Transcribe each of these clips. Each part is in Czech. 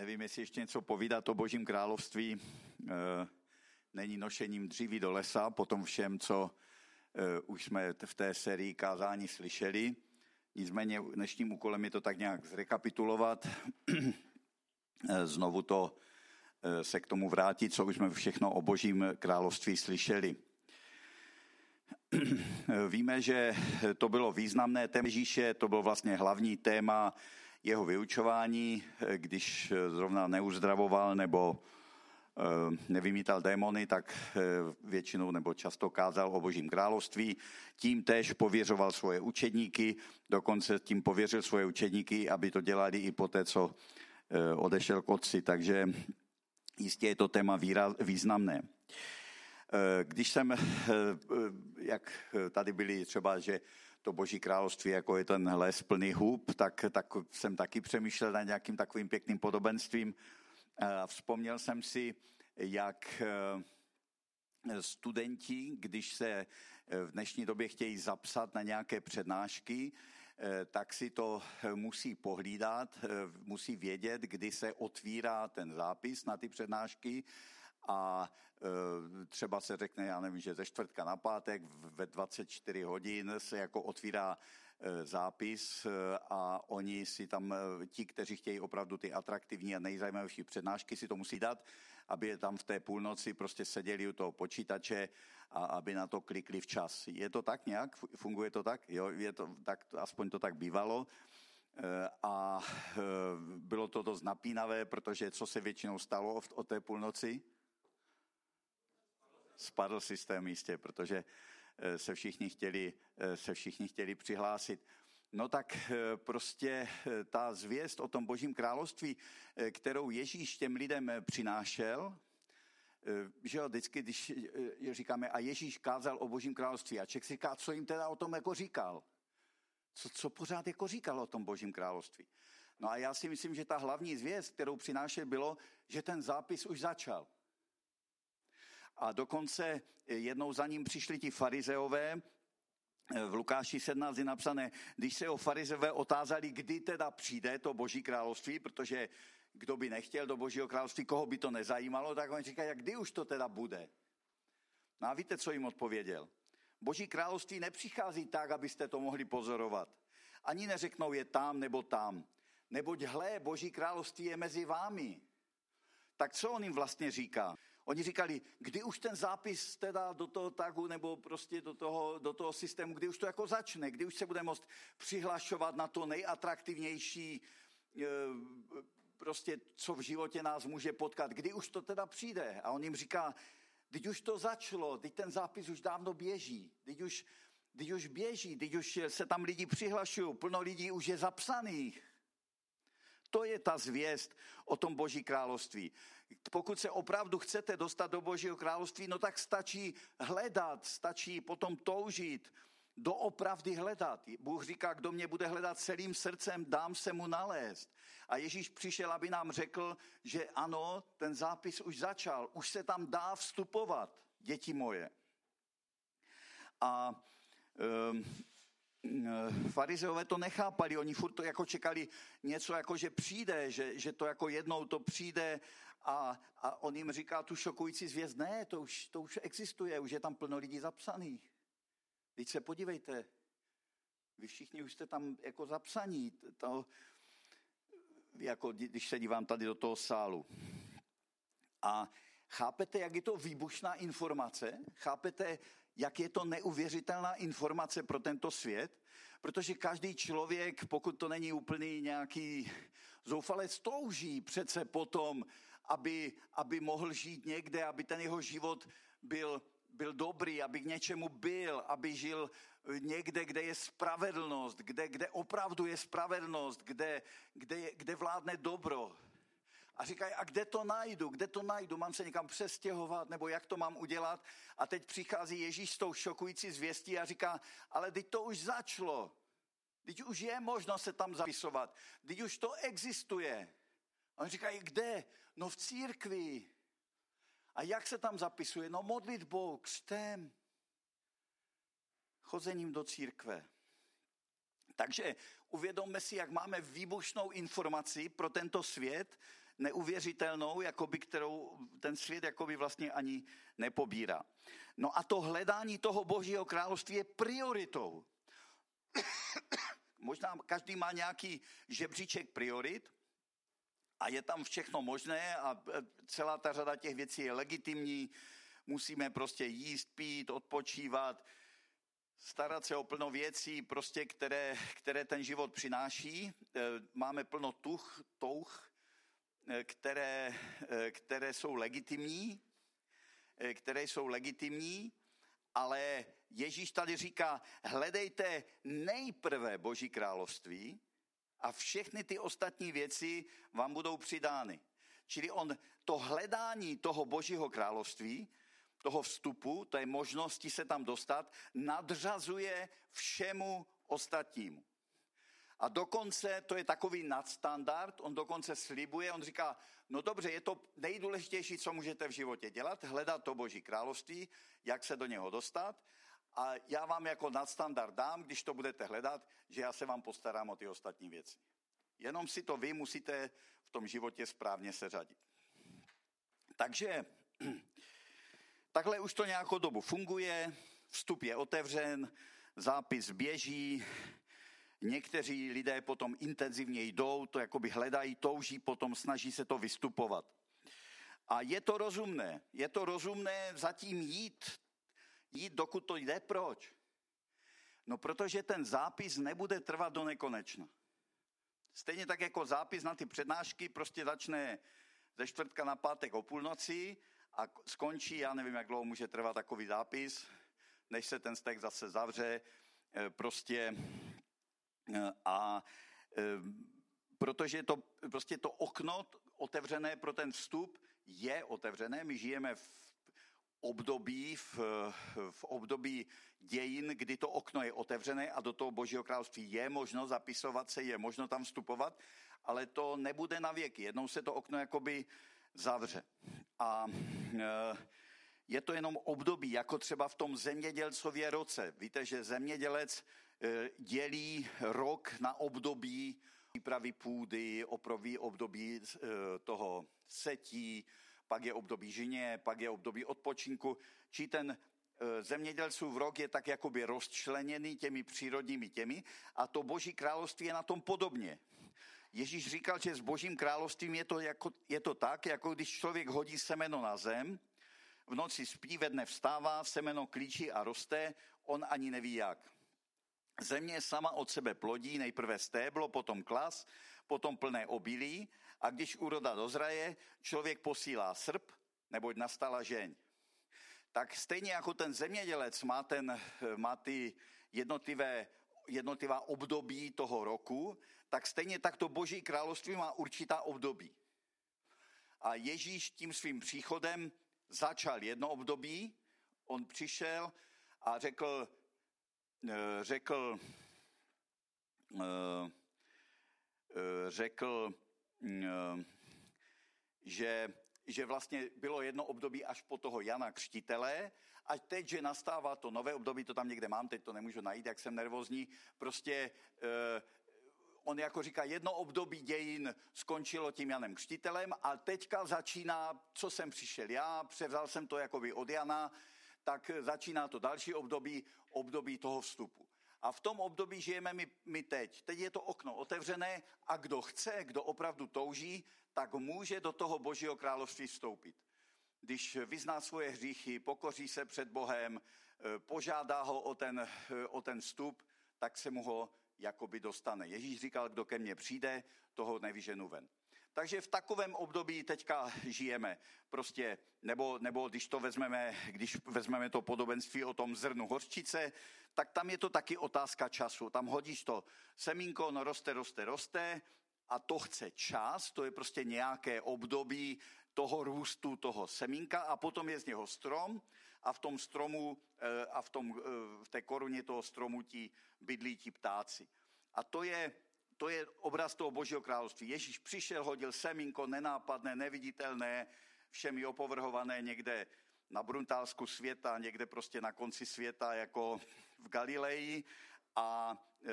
Nevím, jestli ještě něco povídat o Božím království. Eh, není nošením dříví do lesa, potom všem, co eh, už jsme v té sérii kázání slyšeli. Nicméně dnešním úkolem je to tak nějak zrekapitulovat, eh, znovu to se k tomu vrátit, co už jsme všechno o Božím království slyšeli. Víme, že to bylo významné téma Ježíše, to bylo vlastně hlavní téma jeho vyučování, když zrovna neuzdravoval nebo eh, nevymítal démony, tak eh, většinou nebo často kázal o Božím království. Tím tež pověřoval svoje učedníky, dokonce tím pověřil svoje učedníky, aby to dělali i po té, co eh, odešel k otci. Takže jistě je to téma významné. Když jsem, jak tady byli třeba, že to boží království, jako je ten les plný hub, tak, tak jsem taky přemýšlel nad nějakým takovým pěkným podobenstvím. Vzpomněl jsem si, jak eh, studenti, když se eh, v dnešní době chtějí zapsat na nějaké přednášky, eh, tak si to musí pohlídat, musí vědět, kdy se otvírá ten zápis na ty přednášky a e, třeba se řekne, já nevím, že ze čtvrtka na pátek ve 24 hodin se jako otvírá e, zápis e, a oni si tam, ti, kteří chtějí opravdu ty atraktivní a nejzajímavější přednášky, si to musí dát, aby je tam v té půlnoci prostě seděli u toho počítače a aby na to klikli včas. Je to tak nějak? Funguje to tak? Jo, je to tak, aspoň to tak bývalo a bylo to dost napínavé, protože co se většinou stalo o té půlnoci? Spadl systém jistě, protože eh, se všichni chtěli, eh, se všichni chtěli přihlásit. No tak eh, prostě ta zvěst o tom božím království, kterou Ježíš těm lidem přinášel, že jo, vždycky, když říkáme, a Ježíš kázal o božím království, a člověk si říká, co jim teda o tom jako říkal? Co, co pořád jako říkal o tom božím království? No a já si myslím, že ta hlavní zvěst, kterou přinášel, bylo, že ten zápis už začal. A dokonce jednou za ním přišli ti farizeové, v Lukáši 17 je napsané, když se o farizové otázali, kdy teda přijde to boží království, protože kdo by nechtěl do božího království, koho by to nezajímalo, tak oni říkají, kdy už to teda bude. No a víte, co jim odpověděl? Boží království nepřichází tak, abyste to mohli pozorovat. Ani neřeknou je tam nebo tam. Neboť hle, boží království je mezi vámi. Tak co on jim vlastně říká? Oni říkali, kdy už ten zápis teda do toho tagu nebo prostě do toho, do toho systému, kdy už to jako začne, kdy už se bude moct přihlašovat na to nejatraktivnější, e, prostě co v životě nás může potkat, kdy už to teda přijde. A on jim říká, teď už to začalo, teď ten zápis už dávno běží, teď už, teď už běží, teď už se tam lidi přihlašují, plno lidí už je zapsaných. To je ta zvěst o tom Boží království. Pokud se opravdu chcete dostat do Božího království, no tak stačí hledat, stačí potom toužit, doopravdy hledat. Bůh říká, kdo mě bude hledat celým srdcem, dám se mu nalézt. A Ježíš přišel, aby nám řekl, že ano, ten zápis už začal, už se tam dá vstupovat, děti moje. A um, Eh, farizeové to nechápali, oni furt to jako čekali něco jako, že přijde, že, že to jako jednou to přijde a, a on jim říká tu šokující zvěst, ne, to už, to už existuje, už je tam plno lidí zapsaných. Teď se podívejte, vy všichni už jste tam jako zapsaní, to, jako když se dívám tady do toho sálu. A chápete, jak je to výbušná informace? Chápete, jak je to neuvěřitelná informace pro tento svět, protože každý člověk, pokud to není úplný nějaký zoufalec, touží přece potom, aby, aby mohl žít někde, aby ten jeho život byl, byl dobrý, aby k něčemu byl, aby žil někde, kde je spravedlnost, kde, kde opravdu je spravedlnost, kde, kde, kde vládne dobro a říkají, a kde to najdu, kde to najdu, mám se někam přestěhovat, nebo jak to mám udělat. A teď přichází Ježíš s tou šokující zvěstí a říká, ale teď to už začalo. Teď už je možno se tam zapisovat. Teď už to existuje. A on říká, kde? No v církvi. A jak se tam zapisuje? No modlitbou, křtem, chozením do církve. Takže uvědomme si, jak máme výbušnou informaci pro tento svět, neuvěřitelnou, jakoby, kterou ten svět jakoby vlastně ani nepobírá. No a to hledání toho božího království je prioritou. Možná každý má nějaký žebříček priorit a je tam všechno možné a e, celá ta řada těch věcí je legitimní. Musíme prostě jíst, pít, odpočívat, starat se o plno věcí, prostě, které, které ten život přináší. E, máme plno tuch, touch, které, které jsou legitimní, které jsou legitimní, ale Ježíš tady říká, hledejte nejprve Boží království a všechny ty ostatní věci vám budou přidány. Čili on to hledání toho Božího království, toho vstupu, té možnosti se tam dostat, nadřazuje všemu ostatnímu. A dokonce to je takový nadstandard, on dokonce slibuje, on říká, no dobře, je to nejdůležitější, co můžete v životě dělat, hledat to Boží království, jak se do něho dostat, a já vám jako nadstandard dám, když to budete hledat, že já se vám postarám o ty ostatní věci. Jenom si to vy musíte v tom životě správně seřadit. Takže takhle už to nějakou dobu funguje, vstup je otevřen, zápis běží, někteří lidé potom intenzivně jdou, to jakoby hledají, touží, potom snaží se to vystupovat. A je to rozumné, je to rozumné zatím jít jít, dokud to jde. Proč? No protože ten zápis nebude trvat do nekonečna. Stejně tak jako zápis na ty přednášky prostě začne ze čtvrtka na pátek o půlnoci a skončí, já nevím, jak dlouho může trvat takový zápis, než se ten stek zase zavře, eh, prostě a eh, protože to, prostě to okno otevřené pro ten vstup je otevřené, my žijeme v období, v, v období dějin, kdy to okno je otevřené a do toho Božího království je možno zapisovat se, je možno tam vstupovat, ale to nebude na věky. Jednou se to okno jakoby zavře. A e, je to jenom období, jako třeba v tom zemědělcově roce. Víte, že zemědělec dělí rok na období přípravy půdy, oproví období e, toho setí, pak je období žině, pak je období odpočinku. Či ten e, zemědělcův rok je tak jakoby rozčleněný těmi přírodními těmi a to boží království je na tom podobně. Ježíš říkal, že s božím královstvím je to, jako, je to tak, jako když člověk hodí semeno na zem, v noci spí, ve dne vstává, semeno klíčí a roste, on ani neví jak. Země sama od sebe plodí, nejprve stéblo, potom klas, potom plné obilí a když úroda dozraje, člověk posílá srp, neboť nastala žeň. Tak stejně jako ten zemědělec má, ten, má ty jednotlivé, jednotlivá období toho roku, tak stejně tak to boží království má určitá období. A Ježíš tím svým příchodem začal jedno období, on přišel a řekl, řekl, eh, eh, řekl, Mm, že, že vlastně bylo jedno období až po toho Jana Křtitele a teď, že nastává to nové období, to tam někde mám, teď to nemůžu najít, jak jsem nervózní, prostě eh, on jako říká, jedno období dějin skončilo tím Janem Křtitelem a teďka začíná, co jsem přišel já, převzal jsem to jakoby od Jana, tak začíná to další období, období toho vstupu. A v tom období žijeme my, my teď. Teď je to okno otevřené a kdo chce, kdo opravdu touží, tak může do toho Božího království vstoupit. Když vyzná svoje hříchy, pokoří se před Bohem, eh, požádá ho o ten, eh, o ten vstup, tak se mu ho jakoby dostane. Ježíš říkal, kdo ke mně přijde, toho nevyženu ven. Takže v takovém období teďka žijeme. Prostě, nebo, nebo když to vezmeme, když vezmeme to podobenství o tom zrnu hořčice, tak tam je to taky otázka času. Tam hodíš to semínko, no roste, roste, roste a to chce čas, to je prostě nějaké období toho růstu toho semínka a potom je z něho strom a v tom stromu eh, a v, tom, eh, v té koruně toho stromu ti bydlí ti ptáci. A to je to je obraz toho Božího království. Ježíš přišel, hodil semínko nenápadné, neviditelné, všemi opovrhované někde na Bruntálsku světa, někde prostě na konci světa, jako v Galileji, a, e,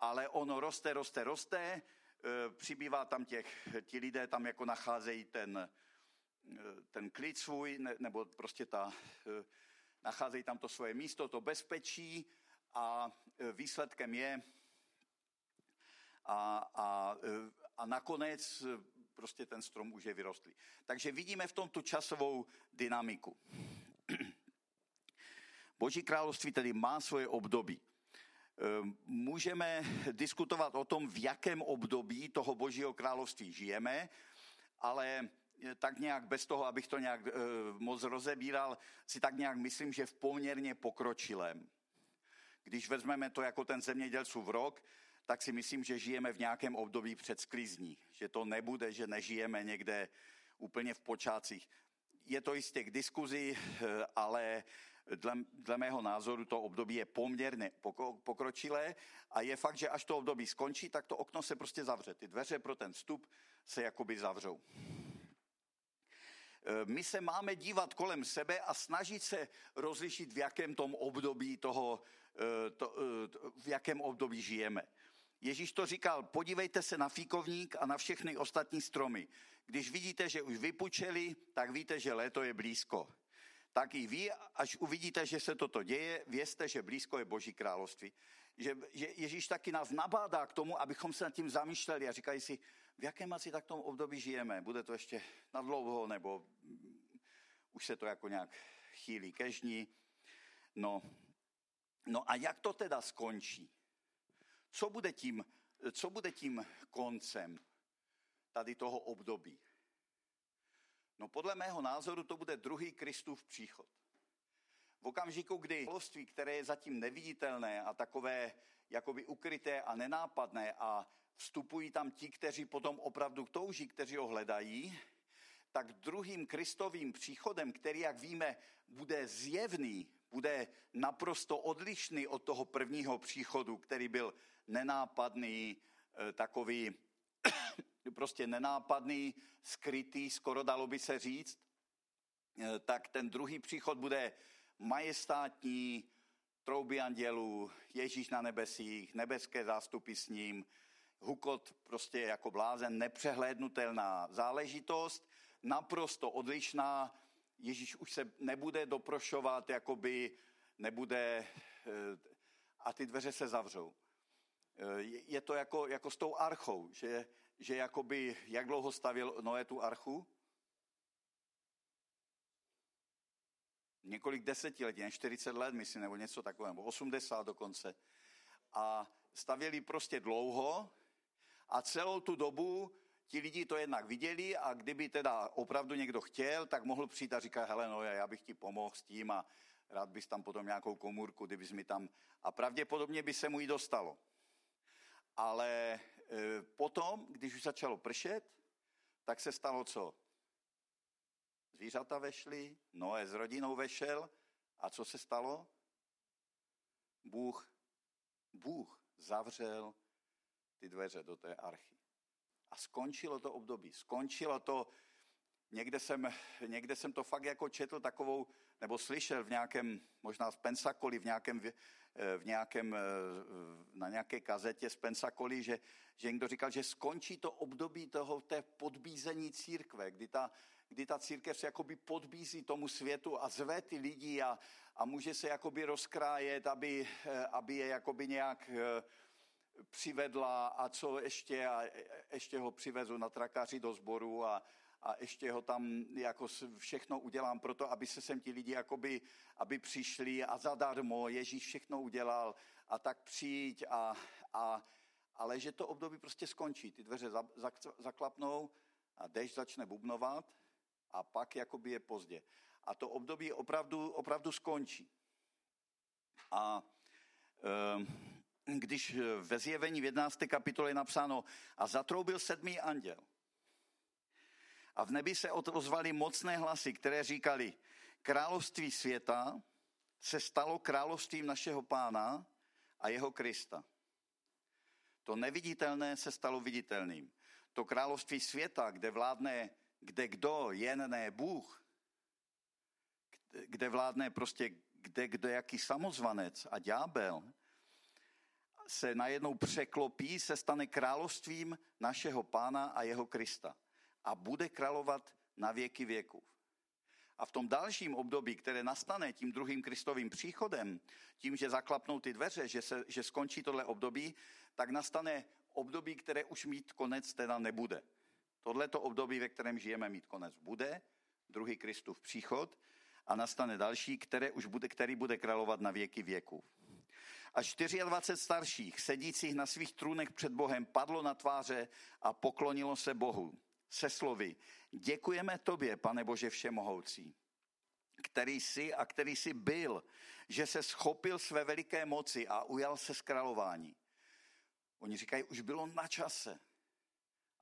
ale ono roste, roste, roste, přibývá tam těch, ti lidé tam jako nacházejí ten, ten klid svůj, nebo prostě ta, nacházejí tam to svoje místo, to bezpečí. A výsledkem je, a, a, a nakonec prostě ten strom už je vyrostlý. Takže vidíme v tom tu časovou dynamiku. Boží království tedy má svoje období. Ehm, můžeme diskutovat o tom, v jakém období toho Božího království žijeme, ale tak nějak bez toho, abych to nějak moc rozebíral, si tak nějak myslím, že v poměrně pokročilém. Když vezmeme to jako ten zemědělcův rok, tak si myslím, že žijeme v nějakém období před sklizní. Že to nebude, že nežijeme někde úplně v počátcích. Je to jistě k diskuzi, eh, ale dle, dle mého názoru to období je poměrně pokročilé a je fakt, že až to období skončí, tak to okno se prostě zavře. Ty dveře pro ten vstup se jakoby zavřou. Eh, my se máme dívat kolem sebe a snažit se rozlišit, v jakém tom období toho, eh, to, v jakém období žijeme. Ježíš to říkal, podívejte se na fíkovník a na všechny ostatní stromy. Když vidíte, že už vypučeli, tak víte, že léto je blízko. Tak i vy, až uvidíte, že se toto děje, vězte, že blízko je Boží království. Že, že Ježíš taky nás nabádá k tomu, abychom se nad tím zamýšleli a říkají si, v jakém asi tak tom období žijeme. Bude to ještě na dlouho, nebo už se to jako nějak chýlí kežní. No, no a jak to teda skončí? Co bude tím, co bude tím koncem tady toho období? No podle mého názoru to bude druhý Kristův příchod. V okamžiku, kdy království, které je zatím neviditelné a takové jakoby ukryté a nenápadné a vstupují tam ti, kteří potom opravdu touží, kteří ho hledají, tak druhým Kristovým příchodem, který, jak víme, bude zjevný, bude naprosto odlišný od toho prvního příchodu, který byl nenápadný, eh, takový prostě nenápadný, skrytý, skoro dalo by se říct, eh, tak ten druhý příchod bude majestátní, trouby andělů, Ježíš na nebesích, nebeské zástupy s ním, hukot prostě jako blázen, nepřehlédnutelná záležitost, naprosto odlišná. Ježíš už se nebude doprošovat, jakoby nebude, eh, a ty dveře se zavřou. Eh, je to jako, jako s tou archou, že, že jakoby, jak dlouho stavil Noé tu archu? Několik desetiletí, 40 let, myslím, nebo něco takového, nebo 80 dokonce. A stavěli prostě dlouho a celou tu dobu ti lidi to jednak viděli a kdyby teda opravdu někdo chtěl, tak mohl přijít a říkat, hele, no já bych ti pomohl s tím a rád bys tam potom nějakou komůrku, kdybys mi tam... A pravděpodobně by se mu jí dostalo. Ale e, potom, když už začalo pršet, tak se stalo co? Zvířata vešly, Noé s rodinou vešel a co se stalo? Bůh, Bůh zavřel ty dveře do té archy. A skončilo to období. Skončilo to, někde jsem, někde jsem to fakt jako četl takovou, nebo slyšel v nějakém, možná z Pensacoli, v nějakém, eh, v nějakém, eh, na nějaké kazetě z Pensacoli, že, že někdo říkal, že skončí to období toho, té podbízení církve, kdy ta, kdy ta církev se jakoby podbízí tomu světu a zve ty lidi a, a může se jakoby rozkrájet, aby, eh, aby je jakoby nějak přivedla a co ještě a ještě ho přivezu na trakaři do sboru a, a ještě ho tam jako všechno udělám pro to, aby se sem ti lidi jakoby, aby přišli a zadarmo Ježíš všechno udělal a tak přijď a, a ale že to období prostě skončí. Ty dveře za, za, zaklapnou a dešť začne bubnovat a pak jakoby je pozdě. A to období opravdu, opravdu skončí. A um, když ve zjevení v 11. kapitole je napsáno a zatroubil sedmý anděl. A v nebi se ozvaly mocné hlasy, které říkali, království světa se stalo královstvím našeho pána a jeho Krista. To neviditelné se stalo viditelným. To království světa, kde vládne kde kdo, jen ne Bůh, kde vládne prostě kde kdo jaký samozvanec a ďábel, se najednou překlopí, se stane královstvím našeho pána a jeho Krista. A bude královat na věky věků. A v tom dalším období, které nastane tím druhým Kristovým příchodem, tím, že zaklapnou ty dveře, že, se, že skončí tohle období, tak nastane období, které už mít konec teda nebude. Tohleto období, ve kterém žijeme, mít konec bude, druhý Kristův příchod a nastane další, které už bude, který bude královat na věky věků. A 24 starších, sedících na svých trůnech před Bohem, padlo na tváře a poklonilo se Bohu se slovy, děkujeme tobě, pane Bože všemohoucí, který jsi a který jsi byl, že se schopil své veliké moci a ujal se z králování. Oni říkají, už bylo na čase,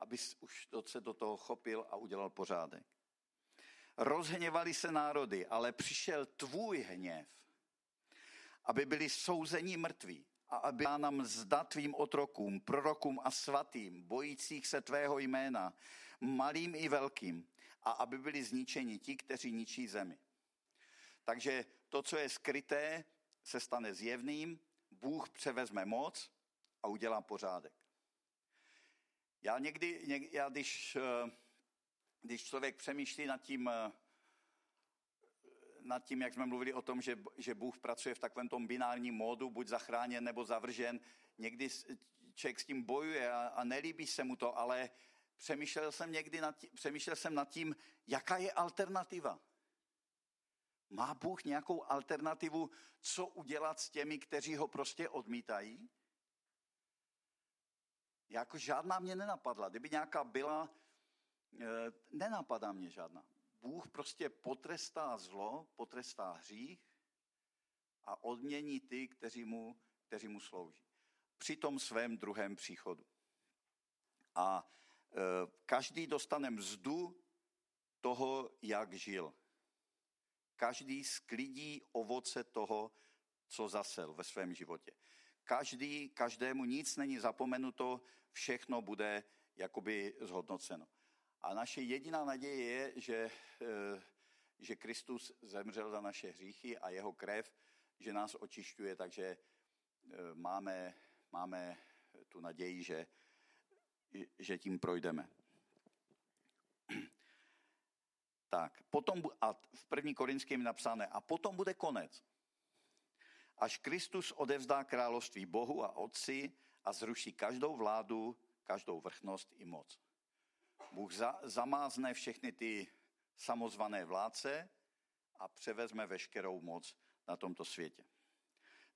aby už se do toho chopil a udělal pořádek. Rozhněvali se národy, ale přišel tvůj hněv, aby byli souzení mrtví a aby nám zda tvým otrokům, prorokům a svatým, bojících se tvého jména, malým i velkým, a aby byli zničeni ti, kteří ničí zemi. Takže to, co je skryté, se stane zjevným, Bůh převezme moc a udělá pořádek. Já někdy, někdy já když, eh, když člověk přemýšlí nad tím, eh, nad tím, jak jsme mluvili o tom, že, že Bůh pracuje v takovém tom binárním módu, buď zachráněn nebo zavržen, někdy člověk s tím bojuje a, a nelíbí se mu to, ale přemýšlel jsem někdy nad tím, přemýšlel jsem nad tím, jaká je alternativa. Má Bůh nějakou alternativu, co udělat s těmi, kteří ho prostě odmítají? Jako žádná mě nenapadla. Kdyby nějaká byla, eh, nenapadá mě žádná. Bůh prostě potrestá zlo, potrestá hřích a odmění ty, kteří mu, kteří mu slouží. Při tom svém druhém příchodu. A e, každý dostane mzdu toho, jak žil. Každý sklidí ovoce toho, co zasel ve svém životě. Každý, každému nic není zapomenuto, všechno bude jakoby zhodnoceno. A naše jediná naděje je, že, eh, že Kristus zemřel za naše hříchy a jeho krev, že nás očišťuje, takže eh, máme, máme tu naději, že, že tím projdeme. Tak, potom, a v první korinském napsané, a potom bude konec. Až Kristus odevzdá království Bohu a Otci a zruší každou vládu, každou vrchnost i moc. Bůh za, zamázne všechny ty samozvané vládce a převezme veškerou moc na tomto světě.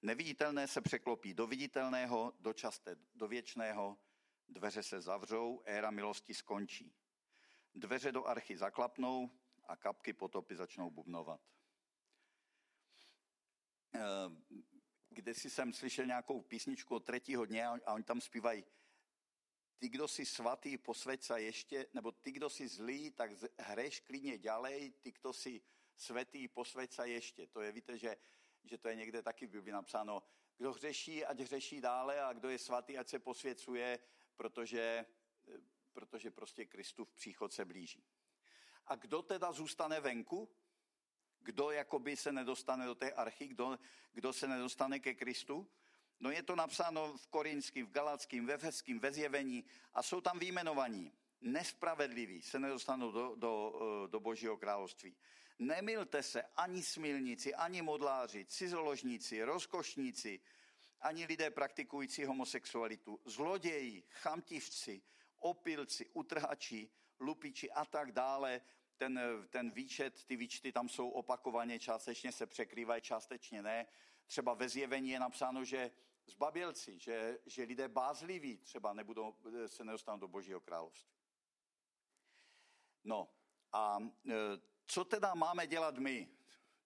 Neviditelné se překlopí do viditelného, dočasté do věčného, dveře se zavřou, éra milosti skončí. Dveře do archy zaklapnou a kapky potopy začnou bubnovat. Eh, Kde si jsem slyšel nějakou písničku od třetího dně a oni tam zpívají ty, kdo si svatý, posveď sa ještě, nebo ty, kdo si zlý, tak hreš klidně ďalej, ty, kdo si svatý, posveď sa ještě. To je, víte, že, že to je někde taky by napsáno, kdo hřeší, ať hřeší dále a kdo je svatý, ať se posvěcuje, protože, protože prostě Kristův příchod se blíží. A kdo teda zůstane venku? Kdo jakoby se nedostane do té archy? Kdo, kdo se nedostane ke Kristu? No je to napsáno v Korinském, v Galackém, ve Feském, ve Zjevení a jsou tam výjmenovaní. Nespravedliví se nedostanou do, do, eh, do Božího království. Nemilte se ani smilníci, ani modláři, cizoložníci, rozkošníci, ani lidé praktikující homosexualitu, zloději, chamtivci, opilci, utrhači, lupiči a tak dále. Ten, ten výčet, ty výčty tam jsou opakovaně, částečně se překrývají, částečně ne. Třeba ve zjevení je napsáno, že zbabělci, že, že lidé bázliví třeba nebudou, se nedostanou do Božího království. No a e, co teda máme dělat my?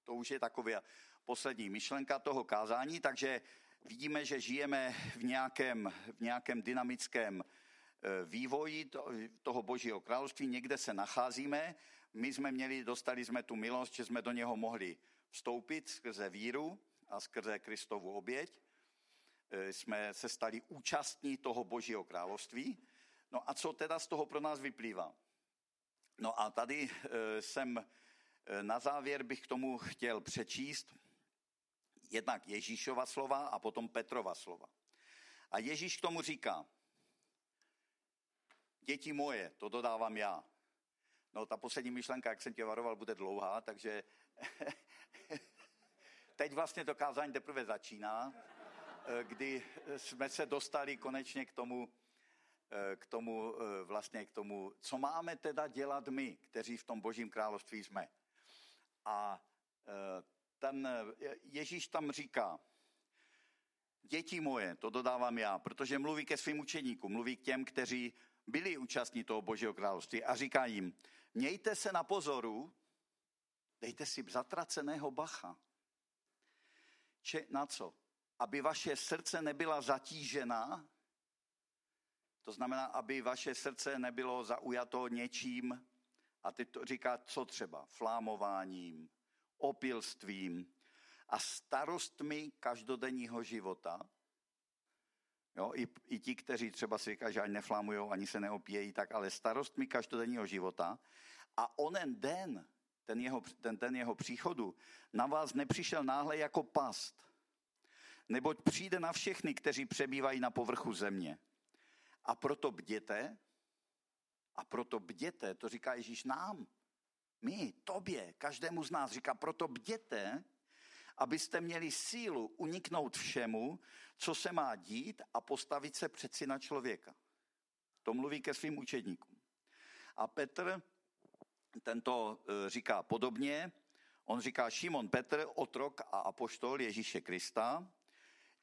To už je taková poslední myšlenka toho kázání, takže vidíme, že žijeme v nějakém, v nějakém dynamickém e, vývoji toho Božího království, někde se nacházíme. My jsme měli, dostali jsme tu milost, že jsme do něho mohli vstoupit skrze víru a skrze Kristovu oběť. E, jsme se stali účastní toho Božího království. No a co teda z toho pro nás vyplývá? No a tady e, jsem e, na závěr bych k tomu chtěl přečíst jednak Ježíšova slova a potom Petrova slova. A Ježíš k tomu říká, děti moje, to dodávám já. No ta poslední myšlenka, jak jsem tě varoval, bude dlouhá, takže teď vlastně to kázání teprve začíná, eh, kdy jsme se dostali konečně k tomu, eh, k tomu, eh, vlastně k tomu, co máme teda dělat my, kteří v tom božím království jsme. A ten Ježíš tam říká, děti moje, to dodávám já, protože mluví ke svým učeníkům, mluví k těm, kteří byli účastní toho božího království a říká jim, mějte se na pozoru, dejte si zatraceného bacha. Če, na co? Aby vaše srdce nebyla zatížena, to znamená, aby vaše srdce nebylo zaujato něčím, a teď to říká, co třeba, flámováním, opilstvím a starostmi každodenního života. Jo, i, I ti, kteří třeba si říkají, že ani neflámujou, ani se neopějí, tak ale starostmi každodenního života. A onen den, ten jeho, ten, ten jeho příchodu, na vás nepřišel náhle jako past, neboť přijde na všechny, kteří přebývají na povrchu země. A proto bděte, a proto bděte, to říká Ježíš nám, my, tobě, každému z nás říká, proto bděte, abyste měli sílu uniknout všemu, co se má dít a postavit se přeci na člověka. To mluví ke svým učedníkům. A Petr tento e, říká podobně. On říká Šimon Petr, otrok a apoštol Ježíše Krista,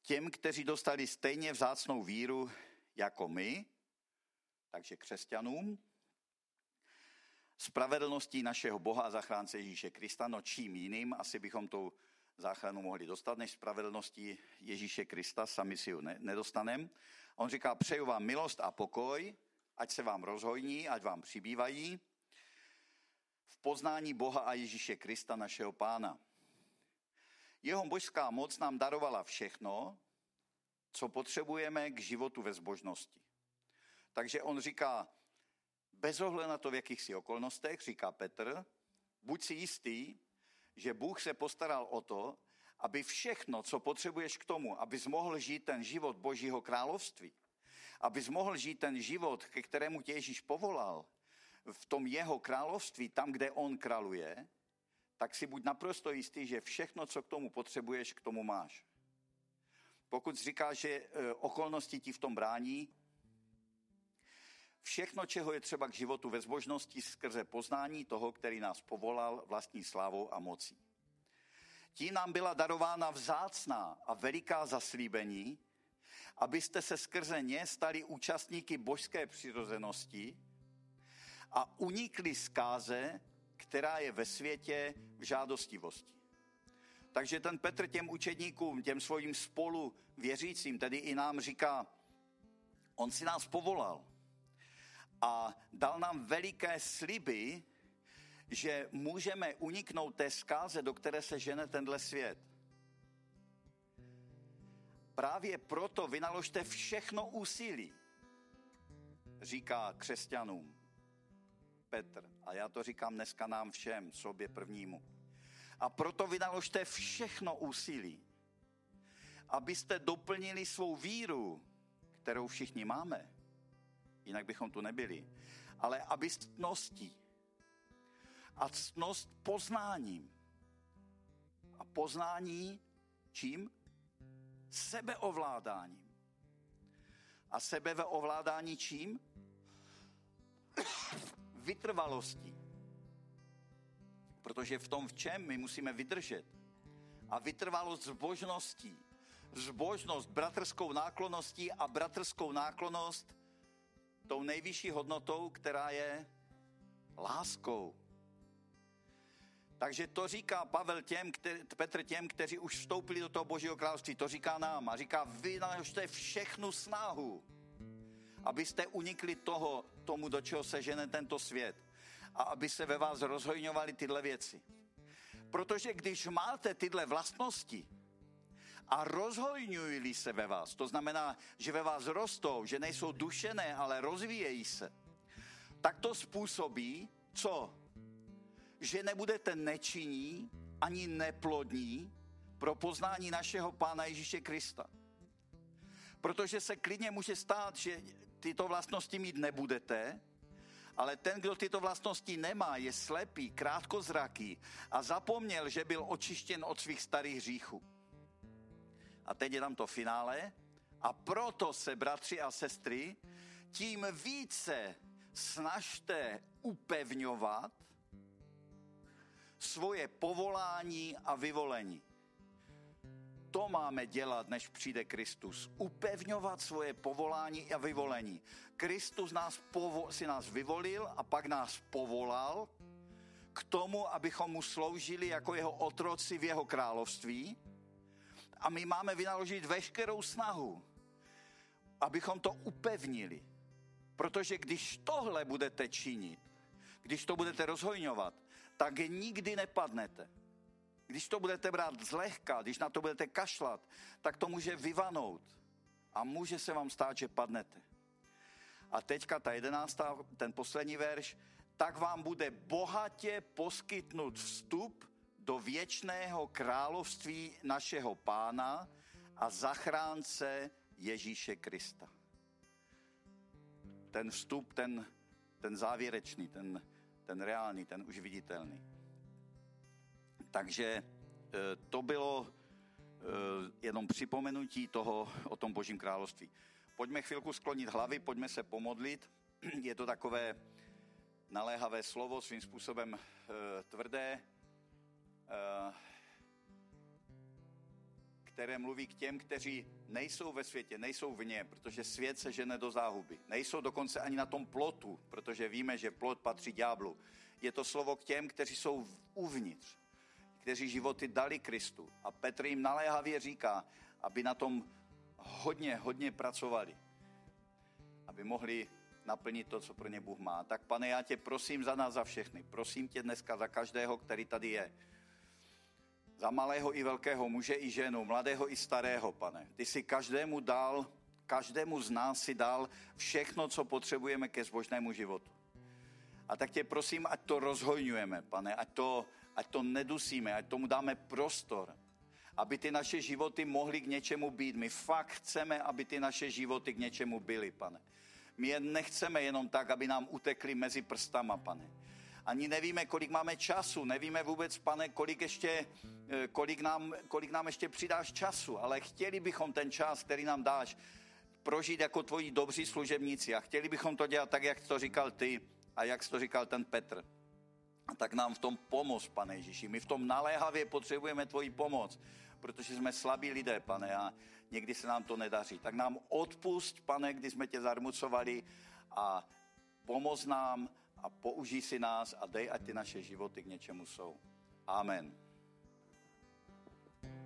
těm, kteří dostali stejně vzácnou víru jako my, takže křesťanům, spravedlností našeho Boha a zachránce Ježíše Krista, no čím jiným, asi bychom tou záchranu mohli dostat, než spravedlností Ježíše Krista, sami si ji nedostaneme. On říká, přeju vám milost a pokoj, ať se vám rozhojní, ať vám přibývají, v poznání Boha a Ježíše Krista, našeho pána. Jeho božská moc nám darovala všechno, co potřebujeme k životu ve zbožnosti. Takže on říká, bez ohledu na to, v jakých si okolnostech, říká Petr, buď si jistý, že Bůh se postaral o to, aby všechno, co potřebuješ k tomu, abys mohl žít ten život Božího království, abys mohl žít ten život, ke kterému tě Ježíš povolal, v tom jeho království, tam, kde on králuje, tak si buď naprosto jistý, že všechno, co k tomu potřebuješ, k tomu máš. Pokud říkáš, že e, okolnosti ti v tom brání, všechno, čeho je třeba k životu ve zbožnosti skrze poznání toho, který nás povolal vlastní slávou a mocí. Tím nám byla darována vzácná a veliká zaslíbení, abyste se skrze ně stali účastníky božské přirozenosti a unikli zkáze, která je ve světě v žádostivosti. Takže ten Petr těm učedníkům, těm svým spolu věřícím, tedy i nám říká, on si nás povolal a dal nám veliké sliby, že můžeme uniknout té zkáze, do které se žene tenhle svět. Právě proto vynaložte všechno úsilí, říká křesťanům. Petr. A já to říkám dneska nám všem, sobě prvnímu. A proto vynaložte všechno úsilí, abyste doplnili svou víru, kterou všichni máme, jinak bychom tu nebyli, ale aby ctností a ctnost poznáním. A poznání čím? Sebeovládáním. A sebeovládání čím? Vytrvalostí. Protože v tom, v čem my musíme vydržet. A vytrvalost zbožností. Zbožnost bratrskou náklonností a bratrskou náklonost tou nejvyšší hodnotou, která je láskou. Takže to říká Pavel těm, který, Petr těm, kteří už vstoupili do toho božího království, to říká nám a říká, vy všechnu snahu, abyste unikli toho, tomu, do čeho se žene tento svět. A aby se ve vás rozhojňovaly tyhle věci. Protože když máte tyhle vlastnosti a rozhojňují se ve vás, to znamená, že ve vás rostou, že nejsou dušené, ale rozvíjejí se, tak to způsobí, co? Že nebudete nečinní ani neplodní pro poznání našeho Pána Ježíše Krista. Protože se klidně může stát, že tyto vlastnosti mít nebudete, ale ten, kdo tyto vlastnosti nemá, je slepý, krátkozraký a zapomněl, že byl očištěn od svých starých hříchů. A teď je tam to finále. A proto se, bratři a sestry, tím více snažte upevňovat svoje povolání a vyvolení. To máme dělat, než přijde Kristus. Upevňovat svoje povolání a vyvolení. Kristus nás povo- si nás vyvolil a pak nás povolal k tomu, abychom mu sloužili jako jeho otroci v jeho království. A my máme vynaložit veškerou snahu, abychom to upevnili. Protože když tohle budete činit, když to budete rozhojňovat, tak nikdy nepadnete. Když to budete brát zlehka, když na to budete kašlat, tak to může vyvanout a může se vám stát, že padnete. A teďka ta jedenáctá, ten poslední verš, tak vám bude bohatě poskytnut vstup do věčného království našeho pána a zachránce Ježíše Krista. Ten vstup, ten, ten závěrečný, ten, ten reálný, ten už viditelný. Takže e, to bylo e, jenom připomenutí toho o tom Božím království. Pojďme chvilku sklonit hlavy, pojďme se pomodlit. Je to takové naléhavé slovo, svým způsobem e, tvrdé, které mluví k těm, kteří nejsou ve světě, nejsou v ně, protože svět se žene do záhuby. Nejsou dokonce ani na tom plotu, protože víme, že plot patří ďáblu. Je to slovo k těm, kteří jsou uvnitř, kteří životy dali Kristu. A Petr jim naléhavě říká, aby na tom hodně, hodně pracovali. Aby mohli naplnit to, co pro ně Bůh má. Tak pane, já tě prosím za nás, za všechny. Prosím tě dneska za každého, který tady je za malého i velkého muže i ženu, mladého i starého, pane. Ty si každému dal, každému z nás si dal všechno, co potřebujeme ke zbožnému životu. A tak tě prosím, ať to rozhojňujeme, pane, ať to, ať to nedusíme, ať tomu dáme prostor, aby ty naše životy mohly k něčemu být. My fakt chceme, aby ty naše životy k něčemu byly, pane. My je nechceme jenom tak, aby nám utekly mezi prstama, pane ani nevíme, kolik máme času, nevíme vůbec, pane, kolik, ještě, eh, kolik, nám, kolik nám ještě přidáš času, ale chtěli bychom ten čas, který nám dáš, prožít jako tvoji dobří služebníci a chtěli bychom to dělat tak, jak to říkal ty a jak to říkal ten Petr. Tak nám v tom pomoz, pane Ježíši. My v tom naléhavě potřebujeme tvoji pomoc, protože jsme slabí lidé, pane, a někdy se nám to nedaří. Tak nám odpust, pane, kdy jsme tě zarmucovali a pomoz nám, a použij si nás a dej, ať ty naše životy k něčemu jsou. Amen.